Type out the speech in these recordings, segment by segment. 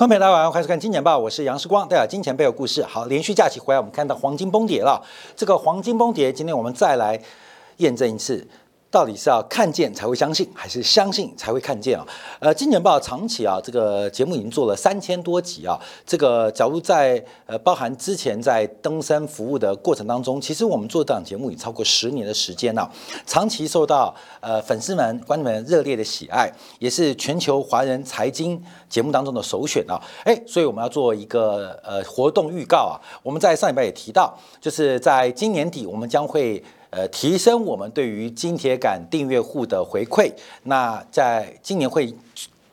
朋友们，大家好，欢迎收看《金钱报》，我是杨世光。大家金钱背后故事。好，连续假期回来，我们看到黄金崩跌了。这个黄金崩跌，今天我们再来验证一次。到底是要看见才会相信，还是相信才会看见啊？呃，金钱报长期啊，这个节目已经做了三千多集啊。这个假如在呃包含之前在登山服务的过程当中，其实我们做这档节目已超过十年的时间了，长期受到呃粉丝们、观众们热烈的喜爱，也是全球华人财经节目当中的首选啊。哎，所以我们要做一个呃活动预告啊。我们在上礼拜也提到，就是在今年底我们将会。呃，提升我们对于金铁杆订阅户的回馈。那在今年会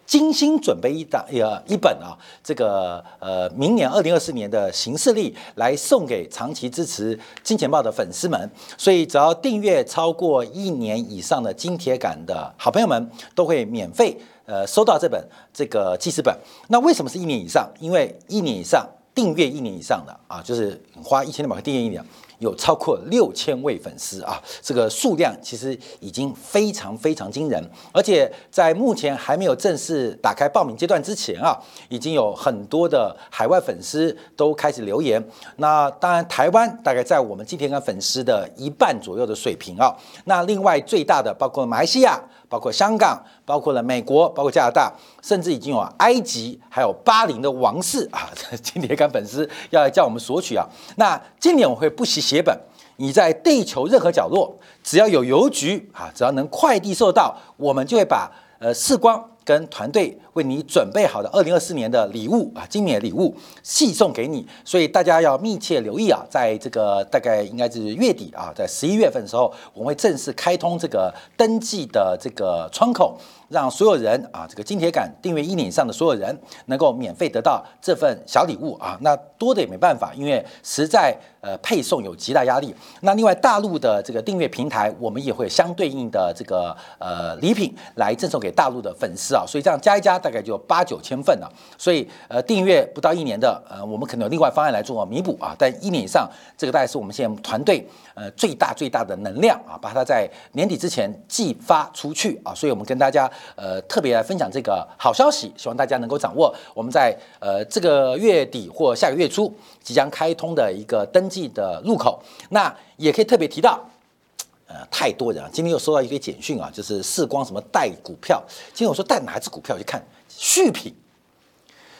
精心准备一档呃一本啊，这个呃明年二零二四年的行事历来送给长期支持金钱豹的粉丝们。所以只要订阅超过一年以上的金铁杆的好朋友们，都会免费呃收到这本这个记事本。那为什么是一年以上？因为一年以上订阅一年以上的啊，就是花一千六百块订阅一年。有超过六千位粉丝啊，这个数量其实已经非常非常惊人，而且在目前还没有正式打开报名阶段之前啊，已经有很多的海外粉丝都开始留言。那当然，台湾大概在我们今天跟粉丝的一半左右的水平啊。那另外最大的包括马来西亚。包括香港，包括了美国，包括加拿大，甚至已经有埃及，还有巴林的王室啊，金铁杆粉丝要来叫我们索取啊。那今年我会不惜血本，你在地球任何角落，只要有邮局啊，只要能快递收到，我们就会把呃视光。跟团队为你准备好的二零二四年的礼物啊，今年的礼物寄送给你，所以大家要密切留意啊，在这个大概应该是月底啊，在十一月份的时候，我们会正式开通这个登记的这个窗口。让所有人啊，这个金铁杆订阅一年以上的所有人能够免费得到这份小礼物啊，那多的也没办法，因为实在呃配送有极大压力。那另外大陆的这个订阅平台，我们也会相对应的这个呃礼品来赠送给大陆的粉丝啊，所以这样加一加大概就八九千份了。所以呃订阅不到一年的呃，我们可能有另外方案来做弥补啊，但一年以上这个大概是我们现在团队呃最大最大的能量啊，把它在年底之前寄发出去啊，所以我们跟大家。呃，特别来分享这个好消息，希望大家能够掌握。我们在呃这个月底或下个月初即将开通的一个登记的入口，那也可以特别提到，呃，太多人啊，今天又收到一堆简讯啊，就是视光什么带股票，今天我说带哪只股票去看续品，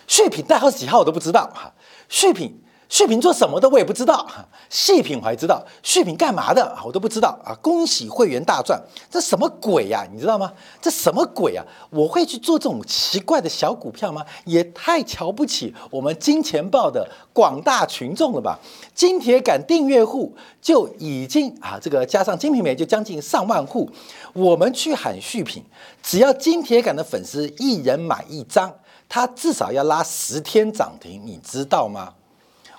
续品代号是几号我都不知道哈，续品。续品做什么的我也不知道，细品我还知道，续品干嘛的我都不知道啊！恭喜会员大赚，这什么鬼呀？你知道吗？这什么鬼啊？我会去做这种奇怪的小股票吗？也太瞧不起我们金钱豹的广大群众了吧！金铁杆订阅户就已经啊，这个加上金品美就将近上万户，我们去喊续品，只要金铁杆的粉丝一人买一张，他至少要拉十天涨停，你知道吗？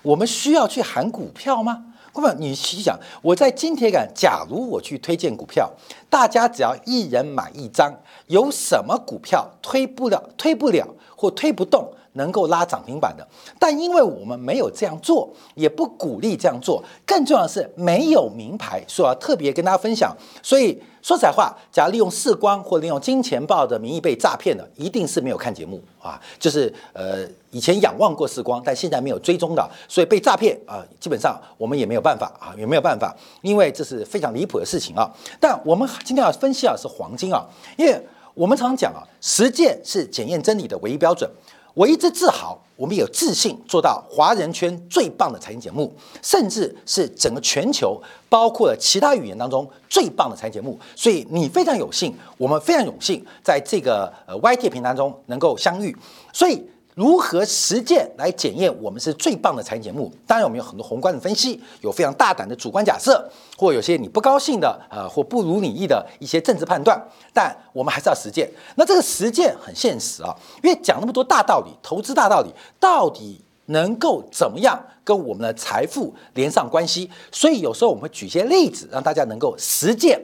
我们需要去喊股票吗？那么，你去想，我在金铁杆，假如我去推荐股票，大家只要一人买一张，有什么股票推不了、推不了或推不动，能够拉涨停板的？但因为我们没有这样做，也不鼓励这样做，更重要的是没有名牌，所以要特别跟大家分享。所以。说实在话，假如利用视光或利用金钱豹的名义被诈骗的，一定是没有看节目啊，就是呃以前仰望过视光，但现在没有追踪的，所以被诈骗啊，基本上我们也没有办法啊，也没有办法，因为这是非常离谱的事情啊。但我们今天要分析啊，是黄金啊，因为我们常讲啊，实践是检验真理的唯一标准。我一直自豪，我们有自信做到华人圈最棒的财经节目，甚至是整个全球，包括了其他语言当中最棒的财经节目。所以你非常有幸，我们非常荣幸，在这个呃 YT 平台中能够相遇。所以。如何实践来检验我们是最棒的财经节目？当然，我们有很多宏观的分析，有非常大胆的主观假设，或有些你不高兴的，呃，或不如你意的一些政治判断。但我们还是要实践。那这个实践很现实啊，因为讲那么多大道理，投资大道理，到底能够怎么样跟我们的财富连上关系？所以有时候我们会举些例子，让大家能够实践。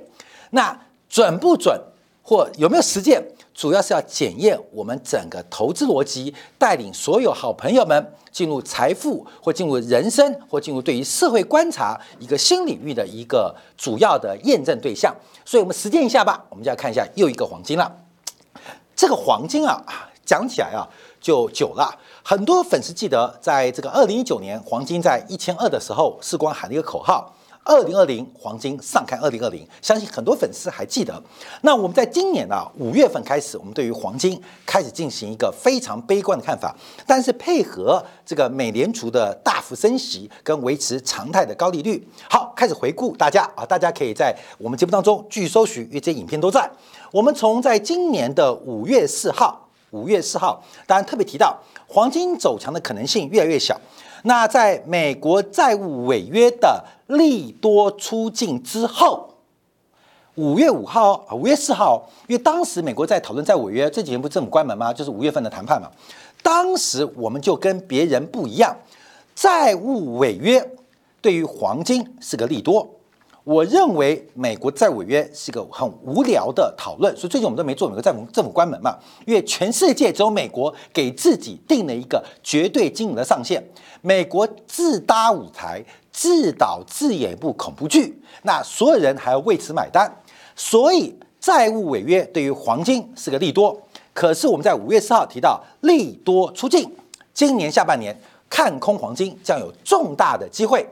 那准不准，或有没有实践？主要是要检验我们整个投资逻辑，带领所有好朋友们进入财富或进入人生或进入对于社会观察一个新领域的一个主要的验证对象。所以，我们实践一下吧。我们就要看一下又一个黄金了。这个黄金啊，讲起来啊就久了。很多粉丝记得，在这个二零一九年黄金在一千二的时候，世光喊了一个口号。二零二零黄金上看二零二零，相信很多粉丝还记得。那我们在今年啊五月份开始，我们对于黄金开始进行一个非常悲观的看法。但是配合这个美联储的大幅升息跟维持常态的高利率，好，开始回顾大家啊，大家可以在我们节目当中继续搜寻，因为这些影片都在。我们从在今年的五月四号，五月四号，当然特别提到黄金走强的可能性越来越小。那在美国债务违约的利多出境之后，五月五号啊，五月四号，因为当时美国在讨论债务违约，这几天不政府关门吗？就是五月份的谈判嘛。当时我们就跟别人不一样，债务违约对于黄金是个利多。我认为美国债违约是个很无聊的讨论，所以最近我们都没做美国债务政府关门嘛，因为全世界只有美国给自己定了一个绝对金额的上限。美国自搭舞台，自导自演一部恐怖剧，那所有人还要为此买单，所以债务违约对于黄金是个利多。可是我们在五月四号提到利多出尽，今年下半年看空黄金将有重大的机会。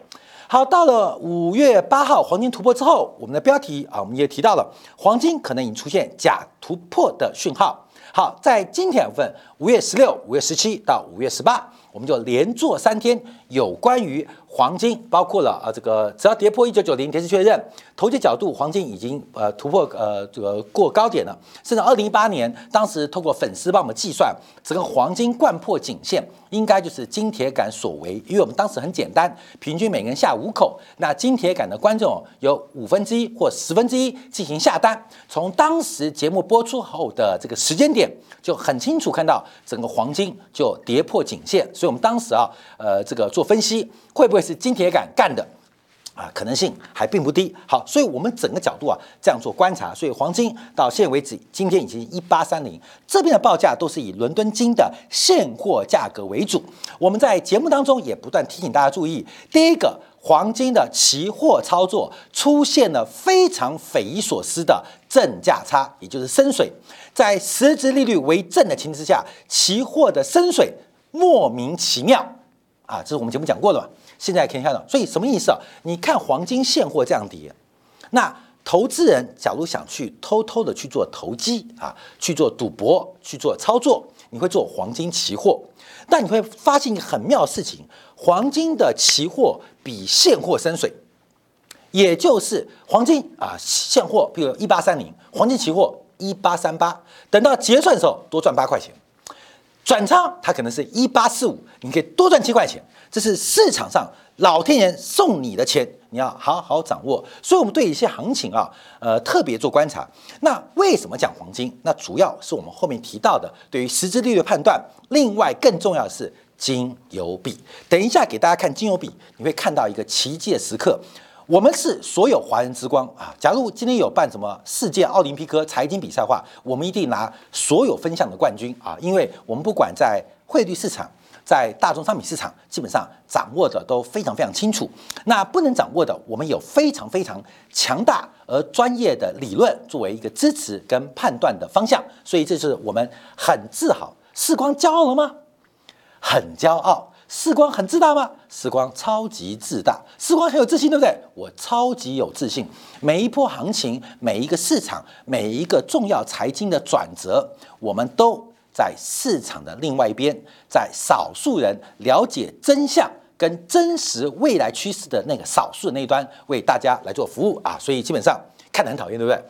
好，到了五月八号黄金突破之后，我们的标题啊，我们也提到了黄金可能已经出现假突破的讯号。好，在今天部分，五月十六、五月十七到五月十八，我们就连做三天有关于黄金，包括了啊这个只要跌破一九九零，跌势确认，投机角度，黄金已经呃突破呃这个过高点了，甚至二零一八年当时透过粉丝帮我们计算，整个黄金贯破颈线。应该就是金铁杆所为，因为我们当时很简单，平均每个人下五口，那金铁杆的观众有五分之一或十分之一进行下单。从当时节目播出后的这个时间点，就很清楚看到整个黄金就跌破颈线，所以我们当时啊，呃，这个做分析，会不会是金铁杆干的？啊，可能性还并不低。好，所以我们整个角度啊这样做观察，所以黄金到现在为止，今天已经一八三零，这边的报价都是以伦敦金的现货价格为主。我们在节目当中也不断提醒大家注意，第一个，黄金的期货操作出现了非常匪夷所思的正价差，也就是深水，在实质利率为正的情况之下，期货的深水莫名其妙啊，这是我们节目讲过的嘛。现在可以看到，所以什么意思啊？你看黄金现货这样跌，那投资人假如想去偷偷的去做投机啊，去做赌博，去做操作，你会做黄金期货，但你会发现一个很妙的事情：黄金的期货比现货深水，也就是黄金啊现货，比如一八三零，黄金期货一八三八，等到结算的时候多赚八块钱。转仓它可能是一八四五，你可以多赚七块钱，这是市场上老天爷送你的钱，你要好好掌握。所以，我们对一些行情啊，呃，特别做观察。那为什么讲黄金？那主要是我们后面提到的对于实质利率判断。另外，更重要的是金油比。等一下给大家看金油比，你会看到一个奇迹的时刻。我们是所有华人之光啊！假如今天有办什么世界奥林匹克财经比赛的话，我们一定拿所有分项的冠军啊！因为我们不管在汇率市场，在大宗商品市场，基本上掌握的都非常非常清楚。那不能掌握的，我们有非常非常强大而专业的理论作为一个支持跟判断的方向。所以这是我们很自豪。世光骄傲了吗？很骄傲。时光很自大吗？时光超级自大，时光很有自信，对不对？我超级有自信。每一波行情，每一个市场，每一个重要财经的转折，我们都在市场的另外一边，在少数人了解真相跟真实未来趋势的那个少数的那一端，为大家来做服务啊！所以基本上看得很讨厌，对不对？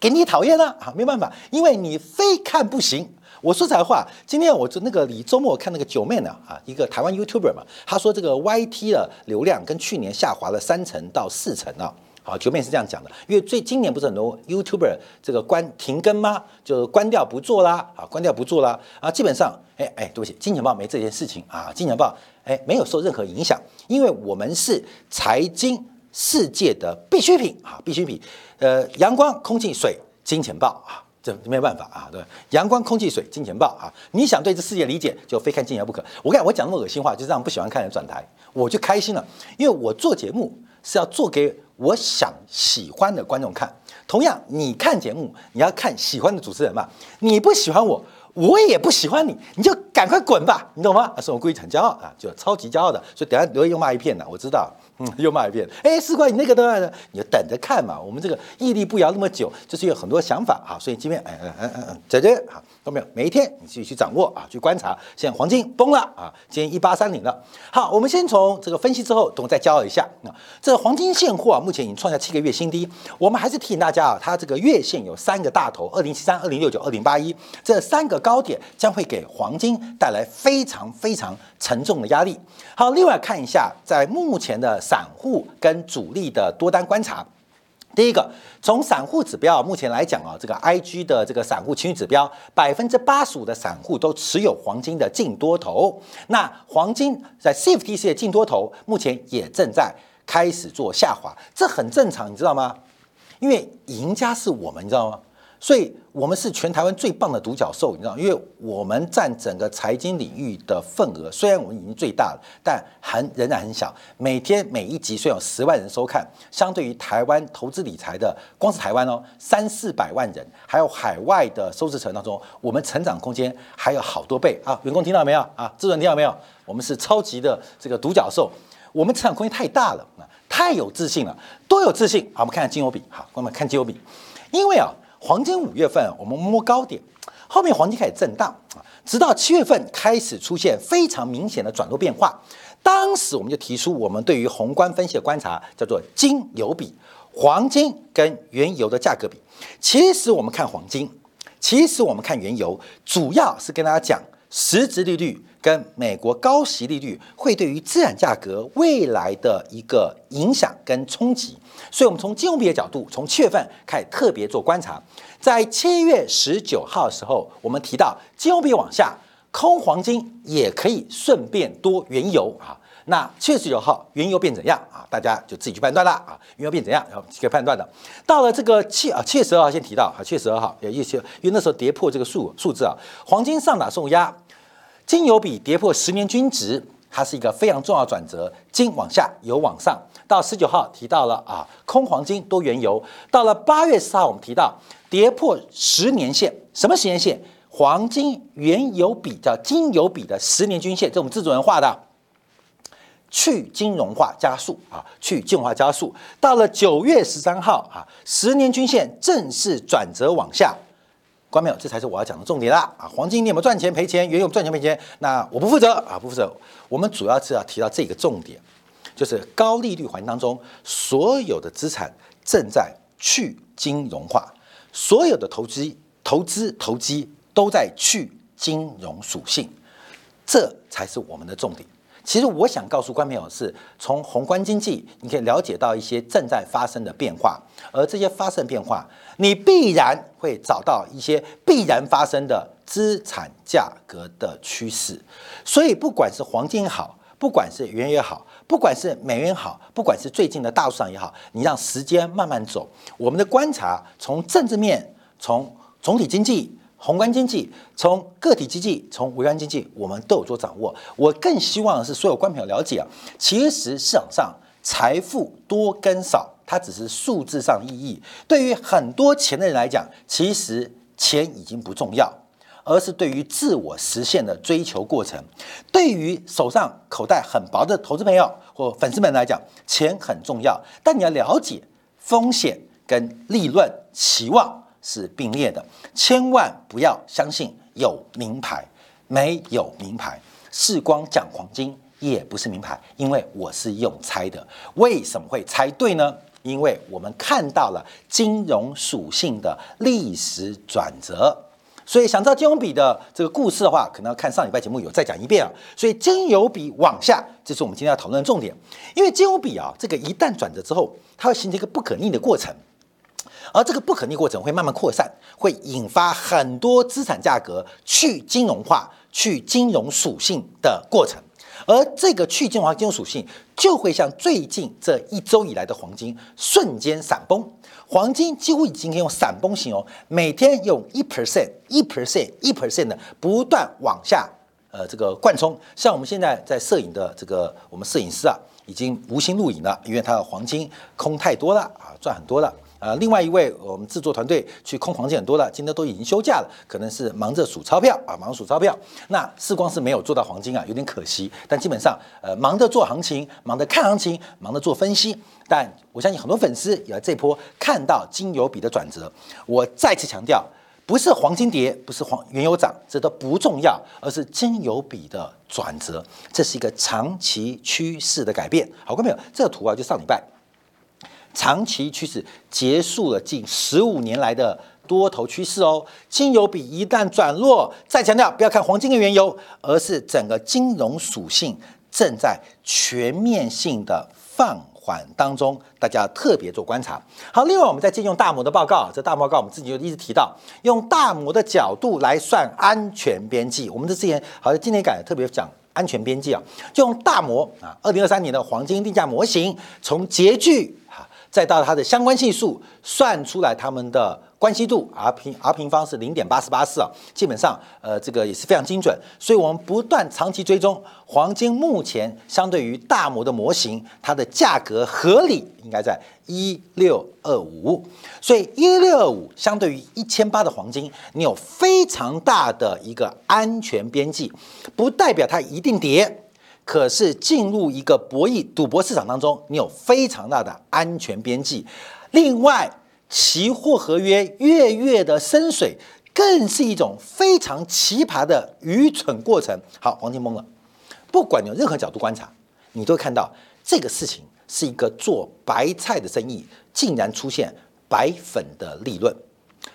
给你讨厌了啊，没办法，因为你非看不行。我说实话，今天我就那个李周末看那个九妹呢啊，一个台湾 YouTuber 嘛，他说这个 YT 的流量跟去年下滑了三成到四成啊。好，九妹是这样讲的，因为最今年不是很多 YouTuber 这个关停更吗？就关掉不做啦啊，关掉不做啦啊，基本上哎哎，对不起，金钱豹没这件事情啊，金钱豹哎没有受任何影响，因为我们是财经世界的必需品啊，必需品，呃，阳光、空气、水、金钱豹啊。这没有办法啊，对阳光、空气、水、金钱豹啊！你想对这世界理解，就非看金钱不可。我看我讲那么恶心话，就让不喜欢看人转台，我就开心了。因为我做节目是要做给我想喜欢的观众看。同样，你看节目，你要看喜欢的主持人嘛。你不喜欢我，我也不喜欢你，你就赶快滚吧，你懂吗？啊，是我故意很骄傲啊，就超级骄傲的，所以等下留言又骂一片呢，我知道，嗯，又骂一遍。哎，四怪，你那个的，你就等着看嘛。我们这个屹立不摇那么久，就是有很多想法啊，所以今天，哎哎哎哎，在这好。都没有？每一天你自己去掌握啊，去观察。现在黄金崩了啊，今天一八三零了。好，我们先从这个分析之后，等我再骄傲一下啊。这黄金现货啊，目前已经创下七个月新低。我们还是提醒大家啊，它这个月线有三个大头：二零七三、二零六九、二零八一，这三个高点将会给黄金带来非常非常沉重的压力。好，另外看一下在目前的散户跟主力的多单观察。第一个，从散户指标目前来讲啊，这个 IG 的这个散户情绪指标，百分之八十五的散户都持有黄金的净多头。那黄金在 CFTC 的净多头目前也正在开始做下滑，这很正常，你知道吗？因为赢家是我们，你知道吗？所以，我们是全台湾最棒的独角兽，你知道，因为我们占整个财经领域的份额，虽然我们已经最大了，但很仍然很小。每天每一集虽然有十万人收看，相对于台湾投资理财的，光是台湾哦，三四百万人，还有海外的收视层当中，我们成长空间还有好多倍啊！员工听到没有啊？智人听到没有？我们是超级的这个独角兽，我们成长空间太大了啊，太有自信了，多有自信！好，我们看看金油比，好，我们看金油比，因为啊。黄金五月份我们摸高点，后面黄金开始震荡啊，直到七月份开始出现非常明显的转弱变化。当时我们就提出我们对于宏观分析的观察，叫做金油比，黄金跟原油的价格比。其实我们看黄金，其实我们看原油，主要是跟大家讲实质利率跟美国高息利率会对于资产价格未来的一个影响跟冲击。所以，我们从金融比的角度，从七月份开始特别做观察。在七月十九号的时候，我们提到金融比往下，空黄金也可以顺便多原油啊。那七月十九号，原油变怎样啊？大家就自己去判断了啊。原油变怎样，然后去判断的。到了这个七啊，七月十二号先提到啊，七月十二号也一些，因为那时候跌破这个数数字啊，黄金上打受压，金油比跌破十年均值，它是一个非常重要转折，金往下，油往上。到十九号提到了啊，空黄金多原油。到了八月四号，我们提到跌破十年线，什么十年线？黄金原油比叫金油比的十年均线，这我们制作人画的，去金融化加速啊，去金融化加速。到了九月十三号啊，十年均线正式转折往下。关没有？这才是我要讲的重点啦！啊，黄金你有没有赚钱赔钱？原油赚钱赔钱？那我不负责啊，不负责。我们主要是要提到这个重点。就是高利率环境当中，所有的资产正在去金融化，所有的投资、投资、投机都在去金融属性，这才是我们的重点。其实我想告诉观众朋友，是从宏观经济，你可以了解到一些正在发生的变化，而这些发生变化，你必然会找到一些必然发生的资产价格的趋势。所以，不管是黄金也好，不管是原油好。不管是美元也好，不管是最近的大市场也好，你让时间慢慢走。我们的观察，从政治面，从总体经济、宏观经济，从个体经济，从微观经济，我们都有做掌握。我更希望的是所有观众朋友了解啊，其实市场上财富多跟少，它只是数字上意义。对于很多钱的人来讲，其实钱已经不重要。而是对于自我实现的追求过程，对于手上口袋很薄的投资朋友或粉丝们来讲，钱很重要。但你要了解风险跟利润期望是并列的，千万不要相信有名牌没有名牌。世光讲黄金也不是名牌，因为我是用猜的。为什么会猜对呢？因为我们看到了金融属性的历史转折。所以想知道金融比的这个故事的话，可能要看上礼拜节目有再讲一遍啊。所以金油比往下，这是我们今天要讨论的重点。因为金油比啊，这个一旦转折之后，它会形成一个不可逆的过程，而这个不可逆过程会慢慢扩散，会引发很多资产价格去金融化、去金融属性的过程。而这个去金融化金融属性，就会像最近这一周以来的黄金瞬间闪崩。黄金几乎已经可以用闪崩形容，每天用一 percent、一 percent、一 percent 的不断往下，呃，这个贯冲。像我们现在在摄影的这个我们摄影师啊，已经无心录影了，因为他的黄金空太多了啊，赚很多了。呃，另外一位我们制作团队去空黄金很多了，今天都已经休假了，可能是忙着数钞票啊，忙着数钞票。那世光是没有做到黄金啊，有点可惜。但基本上，呃，忙着做行情，忙着看行情，忙着做分析。但我相信很多粉丝也在这波看到金油比的转折。我再次强调，不是黄金跌，不是黄原油涨，这都不重要，而是金油比的转折，这是一个长期趋势的改变。好，看没有？这个图啊，就上礼拜。长期趋势结束了近十五年来的多头趋势哦，金油比一旦转弱，再强调不要看黄金跟原油，而是整个金融属性正在全面性的放缓当中，大家特别做观察。好，另外我们再借用大摩的报告，这大摩报告我们自己就一直提到，用大摩的角度来算安全边际。我们这之前好像今年改特别讲安全边际啊，就用大摩啊，二零二三年的黄金定价模型，从截距。再到它的相关系数算出来，它们的关系度 R 平 R 平方是零点八四八四啊，基本上呃这个也是非常精准，所以我们不断长期追踪黄金，目前相对于大摩的模型，它的价格合理应该在一六二五，所以一六二五相对于一千八的黄金，你有非常大的一个安全边际，不代表它一定跌。可是进入一个博弈赌博市场当中，你有非常大的安全边际。另外，期货合约月月的深水，更是一种非常奇葩的愚蠢过程。好，黄金懵了。不管你用任何角度观察，你都会看到这个事情是一个做白菜的生意，竟然出现白粉的利润。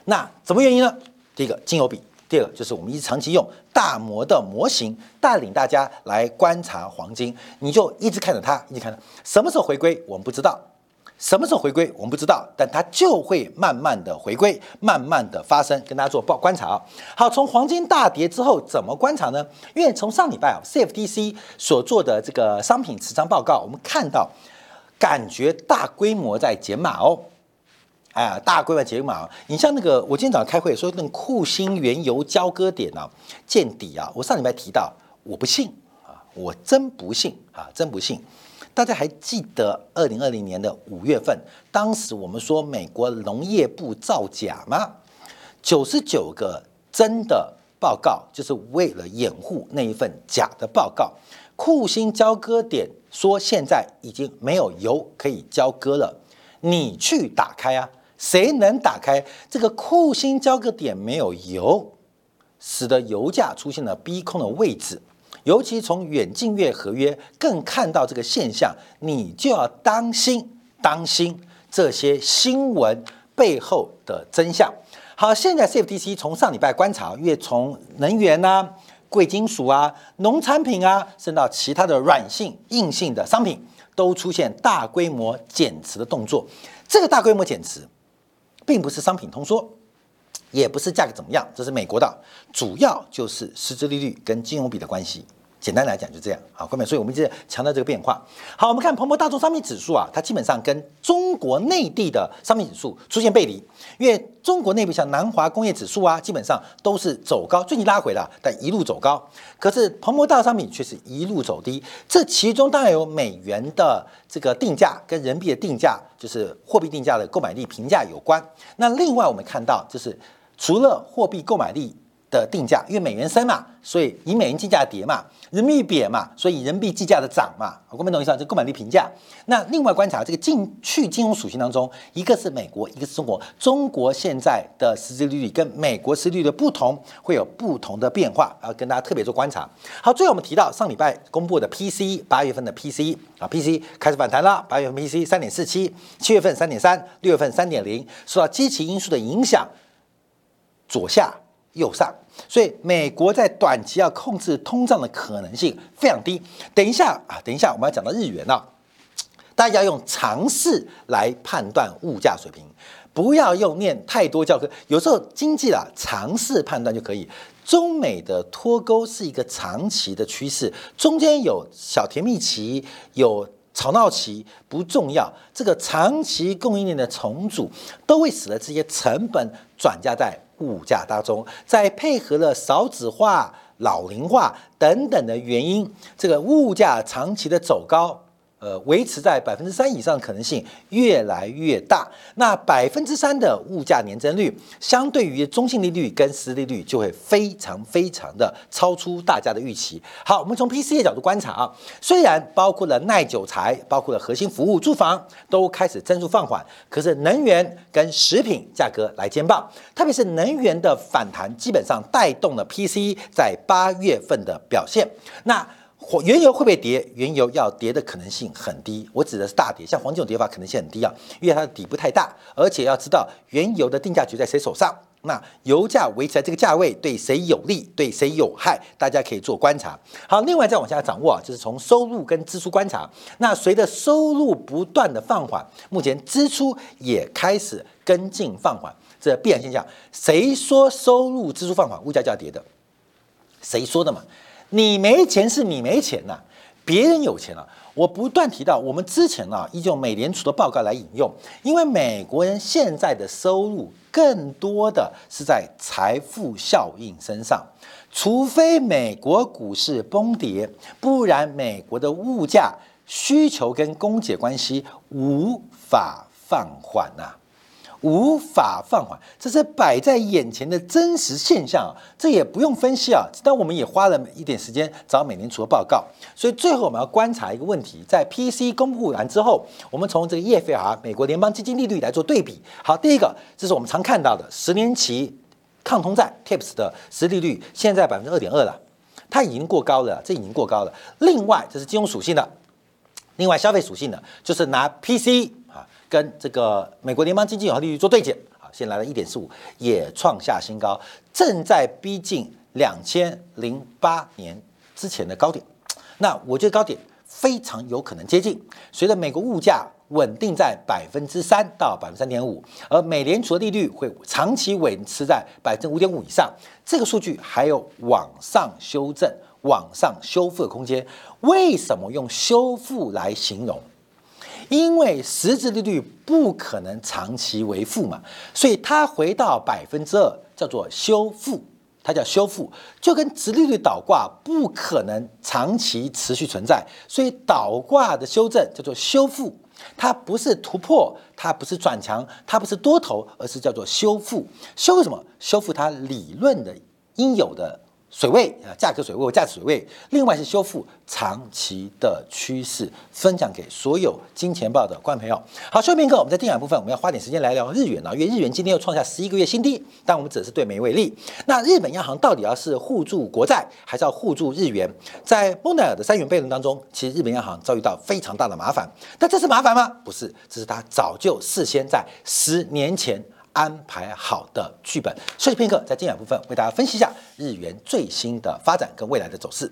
那什么原因呢？第一个，金油比。第二个就是我们一直长期用大模的模型带领大家来观察黄金，你就一直看着它，一直看着什么时候回归，我们不知道；什么时候回归，我们不知道，但它就会慢慢的回归，慢慢的发生。跟大家做报观察啊。好，从黄金大跌之后怎么观察呢？因为从上礼拜啊，CFTC 所做的这个商品持仓报告，我们看到感觉大规模在减码哦。哎，大规模解码，你像那个，我今天早上开会说那个库欣原油交割点啊见底啊，我上礼拜提到，我不信啊，我真不信啊，真不信。大家还记得二零二零年的五月份，当时我们说美国农业部造假吗？九十九个真的报告，就是为了掩护那一份假的报告。库欣交割点说现在已经没有油可以交割了，你去打开啊。谁能打开这个库欣交割点没有油，使得油价出现了逼空的位置？尤其从远近月合约更看到这个现象，你就要当心当心这些新闻背后的真相。好，现在 CFTC 从上礼拜观察，越从能源啊、贵金属啊、农产品啊，甚至到其他的软性、硬性的商品，都出现大规模减持的动作。这个大规模减持。并不是商品通缩，也不是价格怎么样，这是美国的，主要就是实质利率跟金融比的关系。简单来讲就这样，啊，各位，所以我们一直强调这个变化。好，我们看彭博大众商品指数啊，它基本上跟中国内地的商品指数出现背离，因为中国内部像南华工业指数啊，基本上都是走高，最近拉回了，但一路走高。可是彭博大众商品却是一路走低，这其中当然有美元的这个定价跟人民币的定价，就是货币定价的购买力评价有关。那另外我们看到，就是除了货币购买力。的定价，因为美元升嘛，所以以美元计价跌嘛，人民币贬嘛，所以以人民币计价的涨嘛。我们懂意思啊？这购买力评价。那另外观察这个进去金融属性当中，一个是美国，一个是中国。中国现在的实际利率跟美国实际利率的不同，会有不同的变化，要跟大家特别做观察。好，最后我们提到上礼拜公布的 PC 八月份的 PC 啊，PC 开始反弹了，八月份 PC 三点四七，七月份三点三，六月份三点零，受到基期因素的影响，左下右上。所以，美国在短期要控制通胀的可能性非常低。等一下啊，等一下，我们要讲到日元了。大家要用常识来判断物价水平，不要用念太多教科。有时候经济啊，常识判断就可以。中美的脱钩是一个长期的趋势，中间有小甜蜜期，有吵闹期，不重要。这个长期供应链的重组，都会使得这些成本转嫁在。物价当中，再配合了少子化、老龄化等等的原因，这个物价长期的走高，呃，维持在百分之三以上的可能性越来越大。那百分之三的物价年增率，相对于中性利率跟实际利率，就会非常非常的超出大家的预期。好，我们从 P C 的角度观察啊，虽然包括了耐久材、包括了核心服务、住房都开始增速放缓，可是能源跟食品价格来兼棒，特别是能源的反弹，基本上带动了 P C 在八月份的表现。那原油会不会跌？原油要跌的可能性很低，我指的是大跌，像黄金这种跌法可能性很低啊，因为它的底部太大，而且要知道原油的定价权在谁手上，那油价维持在这个价位对谁有利，对谁有害，大家可以做观察。好，另外再往下掌握啊，就是从收入跟支出观察。那随着收入不断的放缓，目前支出也开始跟进放缓，这必然现象。谁说收入支出放缓，物价就要跌的？谁说的嘛？你没钱是你没钱呐，别人有钱了。我不断提到，我们之前啊，依旧美联储的报告来引用，因为美国人现在的收入更多的是在财富效应身上，除非美国股市崩跌，不然美国的物价需求跟供给关系无法放缓呐。无法放缓，这是摆在眼前的真实现象啊！这也不用分析啊，但我们也花了一点时间找美联储的报告。所以最后我们要观察一个问题：在 P C 公布完之后，我们从这个 E F R 美国联邦基金利率来做对比。好，第一个，这是我们常看到的十年期抗通债 TIPS 的实利率，现在百分之二点二了，它已经过高了，这已经过高了。另外，这是金融属性的，另外消费属性的，就是拿 P C。跟这个美国联邦基金有效利率做对减，啊，先来了一点四五，也创下新高，正在逼近两千零八年之前的高点。那我觉得高点非常有可能接近。随着美国物价稳定在百分之三到百分之三点五，而美联储的利率会长期维持在百分之五点五以上，这个数据还有往上修正、往上修复的空间。为什么用修复来形容？因为实质利率不可能长期为负嘛，所以它回到百分之二叫做修复，它叫修复，就跟直利率倒挂不可能长期持续存在，所以倒挂的修正叫做修复，它不是突破，它不是转强，它不是多头，而是叫做修复。修复什么？修复它理论的应有的。水位啊，价格水位，价值水位。另外是修复长期的趋势，分享给所有金钱豹的观众朋友。好，说明课，我们在电影部分，我们要花点时间来聊日元啊，因为日元今天又创下十一个月新低，但我们只是对美为例。那日本央行到底要是护住国债，还是要护住日元？在莫奈尔的三元悖论当中，其实日本央行遭遇到非常大的麻烦。但这是麻烦吗？不是，这是他早就事先在十年前。安排好的剧本，休息片刻，在精彩部分为大家分析一下日元最新的发展跟未来的走势。